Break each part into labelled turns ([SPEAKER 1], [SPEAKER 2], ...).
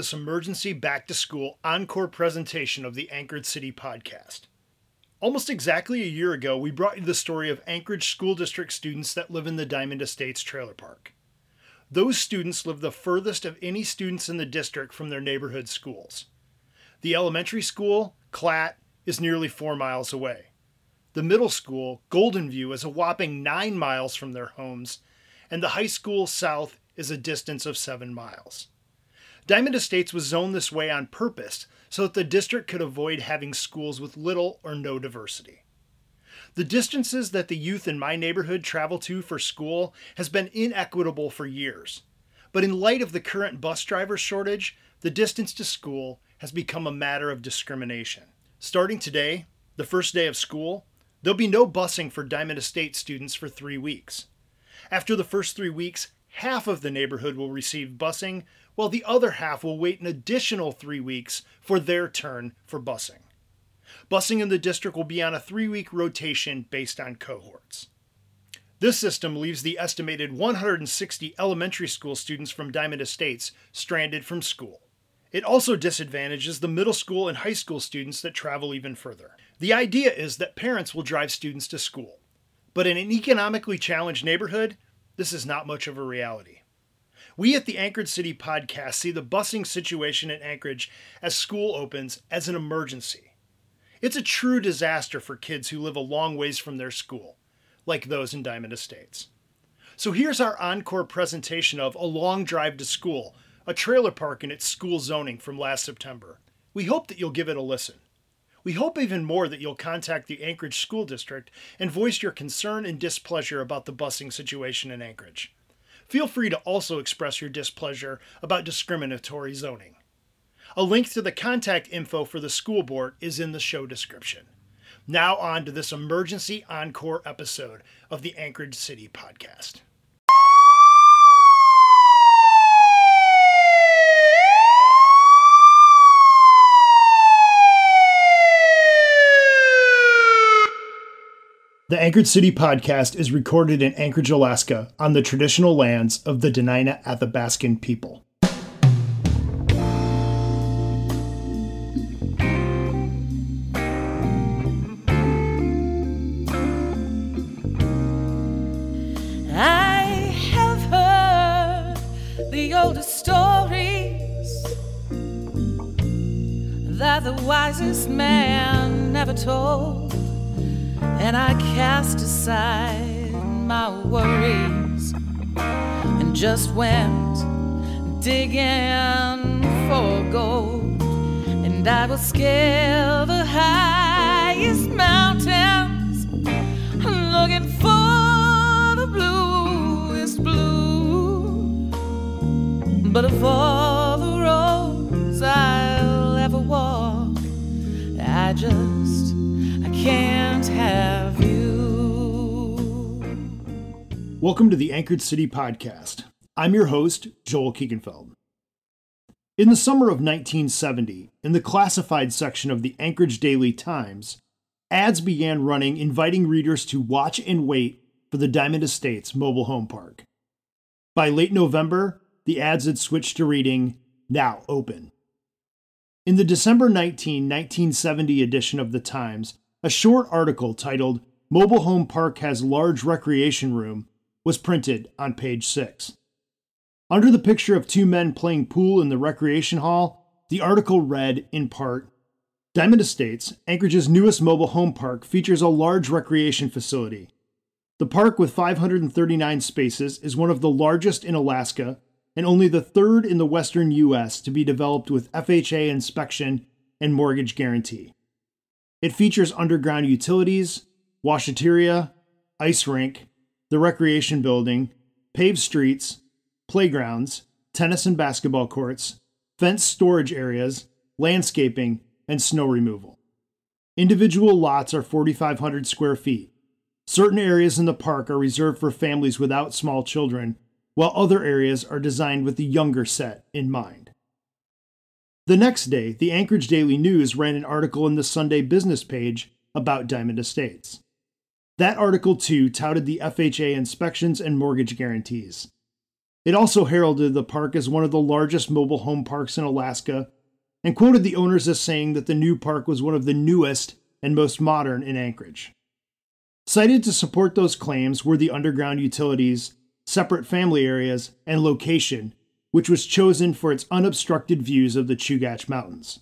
[SPEAKER 1] this emergency back to school encore presentation of the Anchored City podcast. Almost exactly a year ago, we brought you the story of Anchorage School District students that live in the Dimond Estates trailer park. Those students live the furthest of any students in the district from their neighborhood schools. The elementary school, Klatt, is nearly four miles away. The middle school, Golden View, is a whopping nine miles from their homes, and the high school, South, is a distance of seven miles. Dimond Estates was zoned this way on purpose so that the district could avoid having schools with little or no diversity. The distances that the youth in my neighborhood travel to for school has been inequitable for years. But in light of the current bus driver shortage, the distance to school has become a matter of discrimination. Starting today, the first day of school, there'll be no busing for Dimond Estate students for three weeks. After the first three weeks, half of the neighborhood will receive busing, while the other half will wait an additional three weeks for their turn for busing. Busing in the district will be on a three week rotation based on cohorts. This system leaves the estimated 160 elementary school students from Dimond Estates stranded from school. It also disadvantages the middle school and high school students that travel even further. The idea is that parents will drive students to school. But in an economically challenged neighborhood, this is not much of a reality. We at the Anchored City podcast see the busing situation in Anchorage as school opens as an emergency. It's a true disaster for kids who live a long ways from their school, like those in Dimond Estates. So here's our encore presentation of A Long Drive to School, a trailer park in its school zoning from last September. We hope that you'll give it a listen. We hope even more that you'll contact the Anchorage School District and voice your concern and displeasure about the busing situation in Anchorage. Feel free to also express your displeasure about discriminatory zoning. A link to the contact info for the school board is in the show description. Now, on to this emergency encore episode of the Anchored City podcast. The Anchored City podcast is recorded in Anchorage, Alaska, on the traditional lands of the Dena'ina Athabascan people.
[SPEAKER 2] I have heard the oldest stories that the wisest man never told, and I cast aside my worries and just went digging for gold, and I will scale the highest mountains looking for the bluest blue. But of all the roads I'll ever walk, I just can't have you.
[SPEAKER 1] Welcome to the Anchored City podcast. I'm your host, Joel Kiekintveld. In the summer of 1970, in the classified section of the Anchorage Daily Times, ads began running inviting readers to watch and wait for the Dimond Estates mobile home park. By late November, the ads had switched to reading, Now open. In the December 19, 1970 edition of the Times, a short article titled Mobile Home Park Has Large Recreation Room was printed on page 6. Under the picture of two men playing pool in the recreation hall, the article read, in part, Dimond Estates, Anchorage's newest mobile home park, features a large recreation facility. The park, with 539 spaces, is one of the largest in Alaska and only the third in the western U.S. to be developed with FHA inspection and mortgage guarantee. It features underground utilities, washateria, ice rink, the recreation building, paved streets, playgrounds, tennis and basketball courts, fenced storage areas, landscaping, and snow removal. Individual lots are 4,500 square feet. Certain areas in the park are reserved for families without small children, while other areas are designed with the younger set in mind. The next day, the Anchorage Daily News ran an article in the Sunday business page about Dimond Estates. That article, too, touted the FHA inspections and mortgage guarantees. It also heralded the park as one of the largest mobile home parks in Alaska and quoted the owners as saying that the new park was one of the newest and most modern in Anchorage. Cited to support those claims were the underground utilities, separate family areas, and location, which was chosen for its unobstructed views of the Chugach Mountains.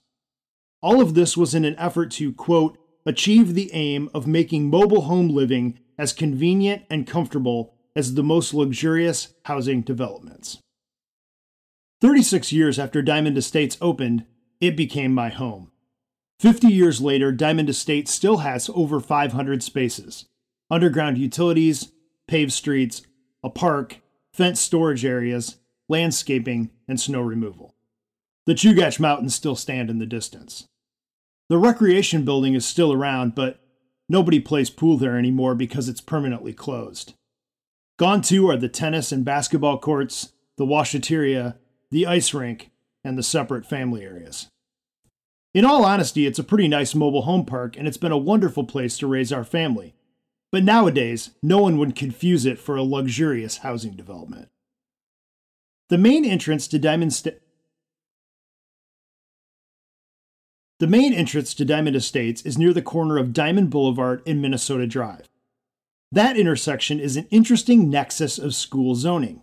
[SPEAKER 1] All of this was in an effort to, quote, achieve the aim of making mobile home living as convenient and comfortable as the most luxurious housing developments. 36 years after Dimond Estates opened, it became my home. 50 years later, Dimond Estates still has over 500 spaces underground utilities, paved streets, a park, fenced storage areas, landscaping, and snow removal. The Chugach Mountains still stand in the distance. The recreation building is still around, but nobody plays pool there anymore because it's permanently closed. Gone too are the tennis and basketball courts, the washateria, the ice rink, and the separate family areas. In all honesty, it's a pretty nice mobile home park and it's been a wonderful place to raise our family. But nowadays, no one would confuse it for a luxurious housing development. The main entrance to Dimond The main entrance to Dimond Estates is near the corner of Dimond Boulevard and Minnesota Drive. That intersection is an interesting nexus of school zoning.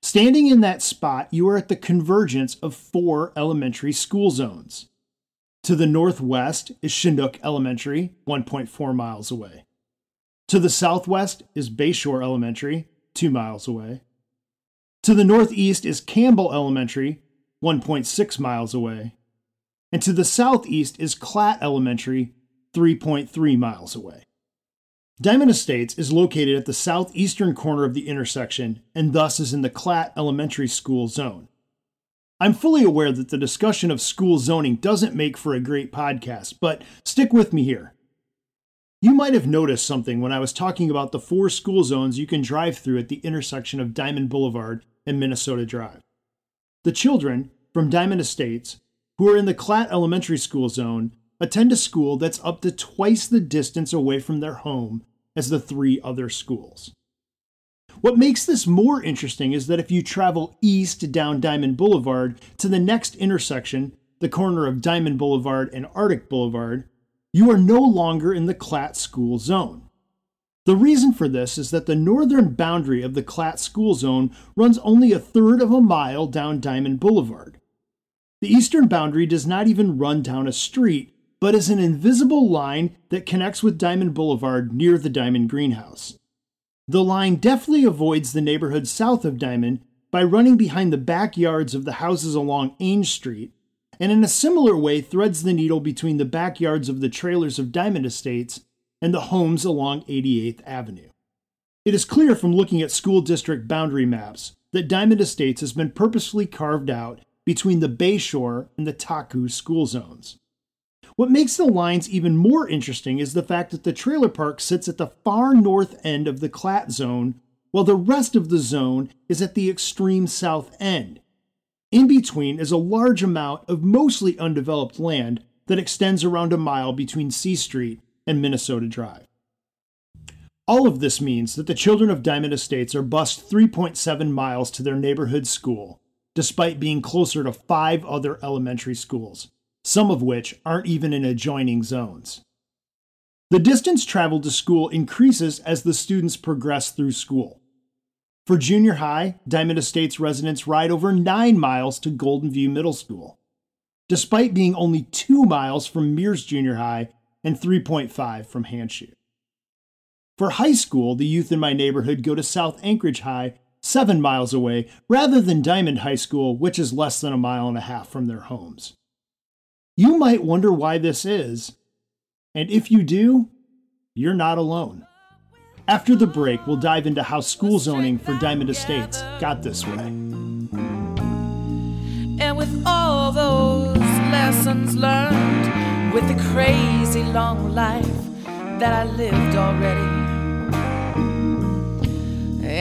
[SPEAKER 1] Standing in that spot, you are at the convergence of four elementary school zones. To the northwest is Chinook Elementary, 1.4 miles away. To the southwest is Bayshore Elementary, 2 miles away. To the northeast is Campbell Elementary, 1.6 miles away and to the southeast is Klatt Elementary, 3.3 miles away. Dimond Estates is located at the southeastern corner of the intersection and thus is in the Klatt Elementary School zone. I'm fully aware that the discussion of school zoning doesn't make for a great podcast, but stick with me here. You might have noticed something when I was talking about the four school zones you can drive through at the intersection of Dimond Boulevard and Minnesota Drive. The children from Dimond Estates who are in the Klatt Elementary School zone attend a school that's up to twice the distance away from their home as the three other schools. What makes this more interesting is that if you travel east down Dimond Boulevard to the next intersection, the corner of Dimond Boulevard and Arctic Boulevard, you are no longer in the Klatt school zone. The reason for this is that the northern boundary of the Klatt school zone runs only a third of a mile down Dimond Boulevard. The eastern boundary does not even run down a street, but is an invisible line that connects with Dimond Boulevard near the Dimond Greenhouse. The line deftly avoids the neighborhood south of Dimond by running behind the backyards of the houses along Ainge Street, and in a similar way threads the needle between the backyards of the trailers of Dimond Estates and the homes along 88th Avenue. It is clear from looking at school district boundary maps that Dimond Estates has been purposefully carved out between the Bayshore and the Taku school zones. What makes the lines even more interesting is the fact that the trailer park sits at the far north end of the Klatt zone, while the rest of the zone is at the extreme south end. In between is a large amount of mostly undeveloped land that extends around a mile between C Street and Minnesota Drive. All of this means that the children of Dimond Estates are bused 3.7 miles to their neighborhood school, despite being closer to five other elementary schools, some of which aren't even in adjoining zones. The distance traveled to school increases as the students progress through school. For junior high, Dimond Estates residents ride over nine miles to Golden View Middle School, despite being only two miles from Mears Junior High and 3.5 from Hanshew. For high school, the youth in my neighborhood go to South Anchorage High seven miles away, rather than Dimond High School, which is less than a mile and a half from their homes. You might wonder why this is, and if you do, you're not alone. After the break, we'll dive into how school zoning for Diamond Estates got this way.
[SPEAKER 2] And with all those lessons learned, with the crazy long life that I lived already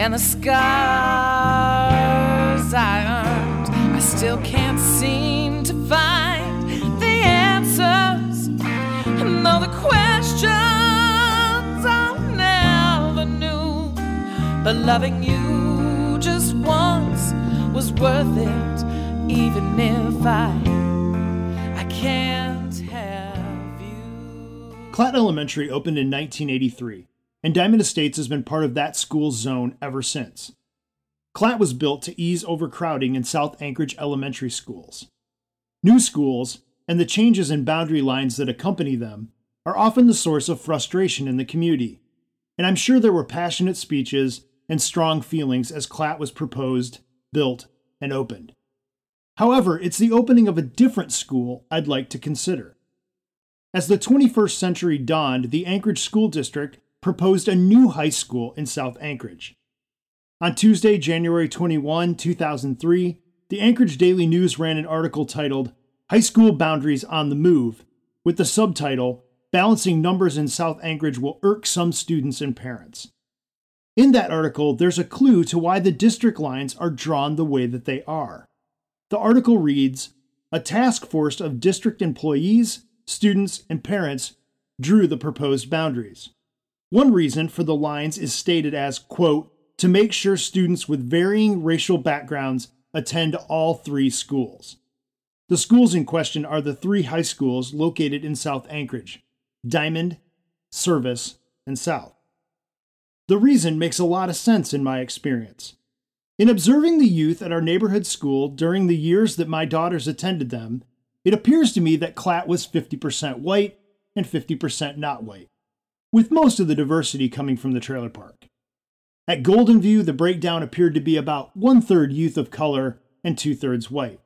[SPEAKER 2] and the scars I earned, I still can't seem to find the answers. And all the questions I never knew, but loving you just once was worth it, even if I, I can't
[SPEAKER 1] Klatt Elementary opened in 1983, and Dimond Estates has been part of that school's zone ever since. Klatt was built to ease overcrowding in South Anchorage elementary schools. New schools, and the changes in boundary lines that accompany them, are often the source of frustration in the community, and I'm sure there were passionate speeches and strong feelings as Klatt was proposed, built, and opened. However, it's the opening of a different school I'd like to consider. As the 21st century dawned, the Anchorage School District proposed a new high school in South Anchorage. On Tuesday, January 21, 2003, the Anchorage Daily News ran an article titled High School Boundaries on the Move, with the subtitle Balancing Numbers in South Anchorage Will Irk Some Students and Parents. In that article, there's a clue to why the district lines are drawn the way that they are. The article reads A task force of district employees, students, and parents drew the proposed boundaries. One reason for the lines is stated as, quote, to make sure students with varying racial backgrounds attend all three schools. The schools in question are the three high schools located in South Anchorage Dimond, Service, and South. The reason makes a lot of sense in my experience. In observing the youth at our neighborhood school during the years that my daughters attended them, it appears to me that Klatt was 50% white and 50% not white, with most of the diversity coming from the trailer park. At Golden View, the breakdown appeared to be about one third youth of color and two thirds white.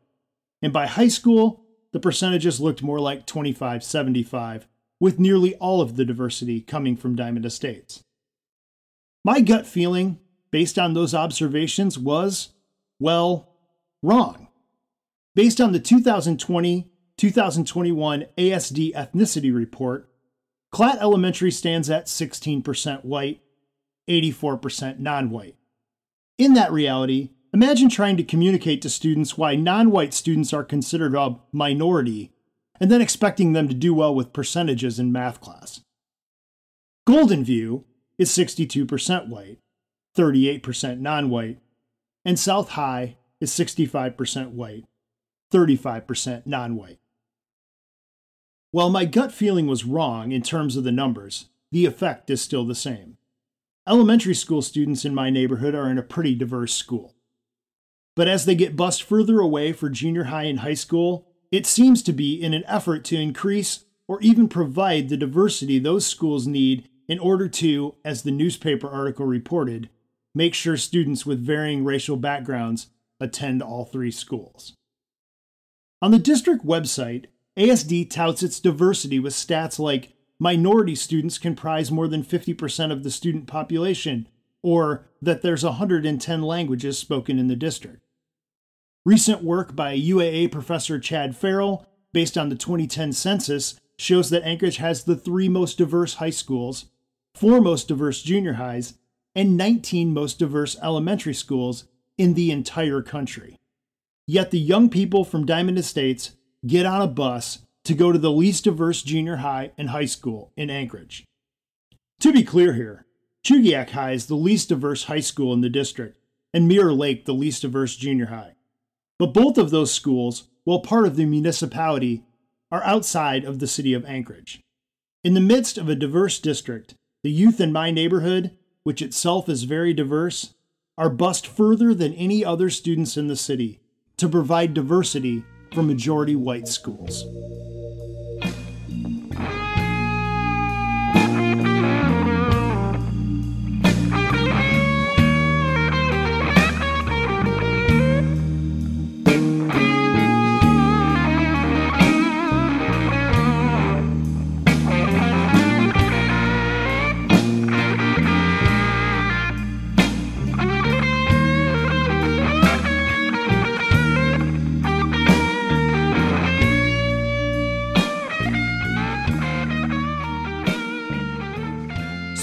[SPEAKER 1] And by high school, the percentages looked more like 25 75, with nearly all of the diversity coming from Dimond Estates. My gut feeling, based on those observations, was, well, wrong. Based on the 2020 2021 ASD Ethnicity Report, Klatt Elementary stands at 16% white 84% non white. In that reality, imagine trying to communicate to students why non white students are considered a minority and then expecting them to do well with percentages in math class. Golden View is 62% white, 38% non white, and South High is 65% white, 35% non white. While my gut feeling was wrong in terms of the numbers, the effect is still the same. Elementary school students in my neighborhood are in a pretty diverse school. But as they get bused further away for junior high and high school, it seems to be in an effort to increase or even provide the diversity those schools need in order to, as the newspaper article reported, make sure students with varying racial backgrounds attend all three schools. On the district website, ASD touts its diversity with stats like minority students comprise more than 50% of the student population, or that there's 110 languages spoken in the district. Recent work by UAA professor Chad Farrell, based on the 2010 census, shows that Anchorage has the three most diverse high schools, four most diverse junior highs, and 19 most diverse elementary schools in the entire country. Yet the young people from Dimond Estates get on a bus to go to the least diverse junior high and high school in Anchorage. To be clear here, Chugiak High is the least diverse high school in the district, and Mirror Lake the least diverse junior high. But both of those schools, while part of the municipality, are outside of the city of Anchorage. In the midst of a diverse district, the youth in my neighborhood, which itself is very diverse, are bused further than any other students in the city to provide diversity for majority white schools.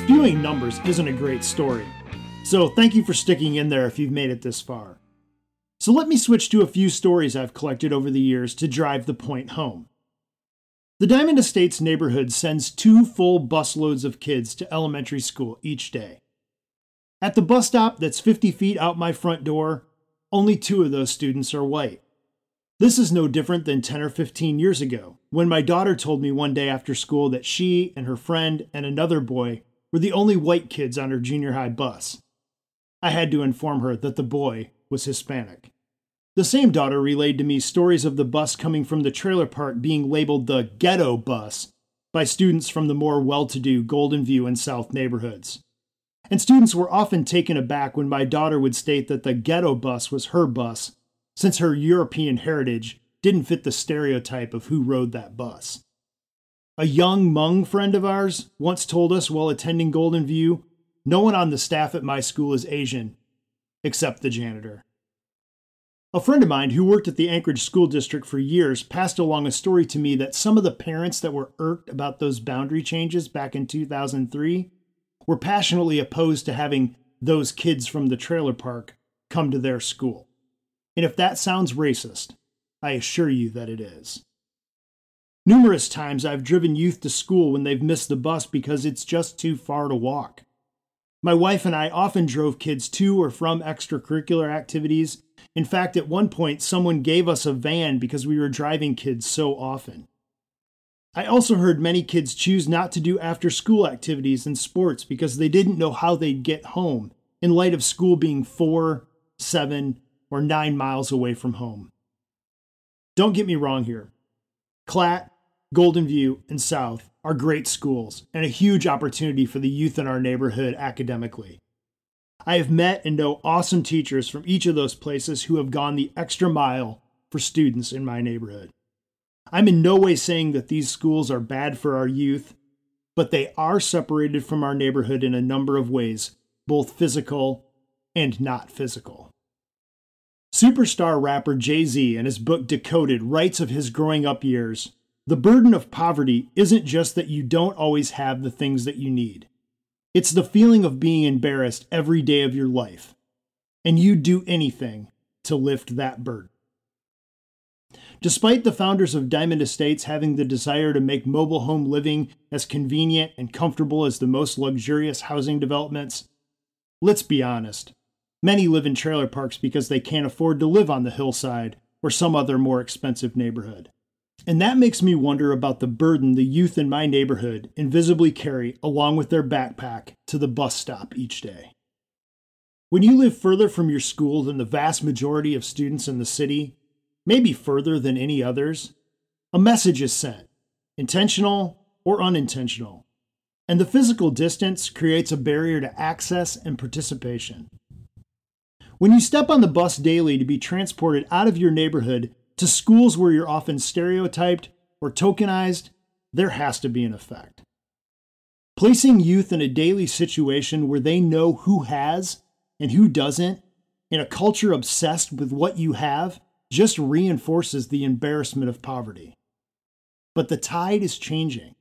[SPEAKER 1] Spewing numbers isn't a great story, so thank you for sticking in there if you've made it this far. So let me switch to a few stories I've collected over the years to drive the point home. The Dimond Estates neighborhood sends two full busloads of kids to elementary school each day. At the bus stop that's 50 feet out my front door, only two of those students are white. This is no different than 10 or 15 years ago, when my daughter told me one day after school that she and her friend and another boy were the only white kids on her junior high bus. I had to inform her that the boy was Hispanic. The same daughter relayed to me stories of the bus coming from the trailer park being labeled the ghetto bus by students from the more well to do Golden View and South neighborhoods. And students were often taken aback when my daughter would state that the ghetto bus was her bus, since her European heritage didn't fit the stereotype of who rode that bus. A young Hmong friend of ours once told us while attending Golden View no one on the staff at my school is Asian, except the janitor. A friend of mine who worked at the Anchorage School District for years passed along a story to me that some of the parents that were irked about those boundary changes back in 2003 were passionately opposed to having those kids from the trailer park come to their school. And if that sounds racist, I assure you that it is. Numerous times I've driven youth to school when they've missed the bus because it's just too far to walk. My wife and I often drove kids to or from extracurricular activities in fact, at one point, someone gave us a van because we were driving kids so often. I also heard many kids choose not to do after school activities and sports because they didn't know how they'd get home in light of school being four, seven, or nine miles away from home. Don't get me wrong here. Klatt, Golden View, and South are great schools and a huge opportunity for the youth in our neighborhood academically. I have met and know awesome teachers from each of those places who have gone the extra mile for students in my neighborhood. I'm in no way saying that these schools are bad for our youth, but they are separated from our neighborhood in a number of ways, both physical and not physical. Superstar rapper Jay Z, in his book Decoded, writes of his growing up years The burden of poverty isn't just that you don't always have the things that you need. It's the feeling of being embarrassed every day of your life, and you'd do anything to lift that burden. Despite the founders of Dimond Estates having the desire to make mobile home living as convenient and comfortable as the most luxurious housing developments, let's be honest. Many live in trailer parks because they can't afford to live on the hillside or some other more expensive neighborhood. And that makes me wonder about the burden the youth in my neighborhood invisibly carry along with their backpack to the bus stop each day. When you live further from your school than the vast majority of students in the city, maybe further than any others, a message is sent, intentional or unintentional, and the physical distance creates a barrier to access and participation. When you step on the bus daily to be transported out of your neighborhood to schools where you're often stereotyped or tokenized, there has to be an effect. Placing youth in a daily situation where they know who has and who doesn't, in a culture obsessed with what you have, just reinforces the embarrassment of poverty. But the tide is changing.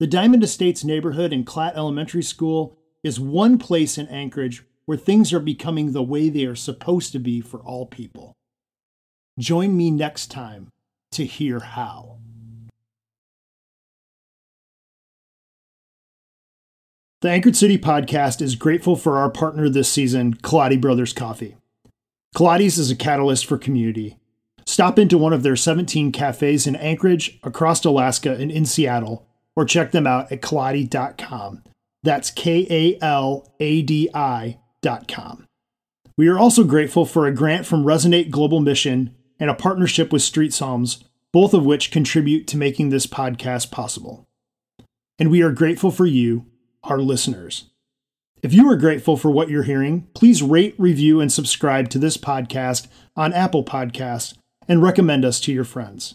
[SPEAKER 1] The Dimond Estates neighborhood in Klatt Elementary School is one place in Anchorage where things are becoming the way they are supposed to be for all people. Join me next time to hear how. The Anchored City podcast is grateful for our partner this season, Kaladi Brothers Coffee. Kaladi's is a catalyst for community. Stop into one of their 17 cafes in Anchorage, across Alaska, and in Seattle, or check them out at kaladi.com. That's K A L A D I.com. We are also grateful for a grant from Resonate Global Mission and a partnership with Street Psalms, both of which contribute to making this podcast possible. And we are grateful for you, our listeners. If you are grateful for what you're hearing, please rate, review, and subscribe to this podcast on Apple Podcasts and recommend us to your friends.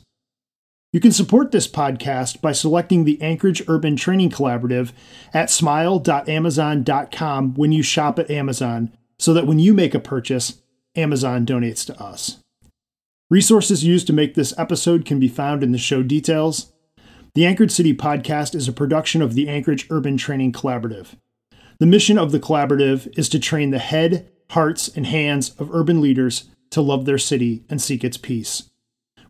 [SPEAKER 1] You can support this podcast by selecting the Anchorage Urban Training Collaborative at smile.amazon.com when you shop at Amazon so that when you make a purchase, Amazon donates to us. Resources used to make this episode can be found in the show details. The Anchored City podcast is a production of the Anchorage Urban Training Collaborative. The mission of the collaborative is to train the head, hearts, and hands of urban leaders to love their city and seek its peace.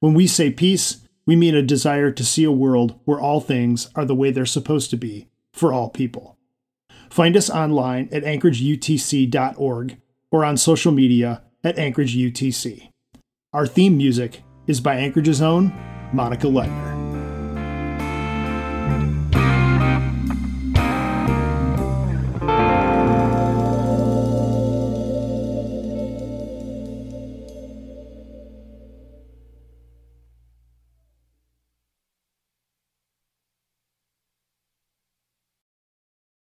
[SPEAKER 1] When we say peace, we mean a desire to see a world where all things are the way they're supposed to be for all people. Find us online at anchorageutc.org or on social media at Anchorage UTC. Our theme music is by Anchorage's own Monica Ledner.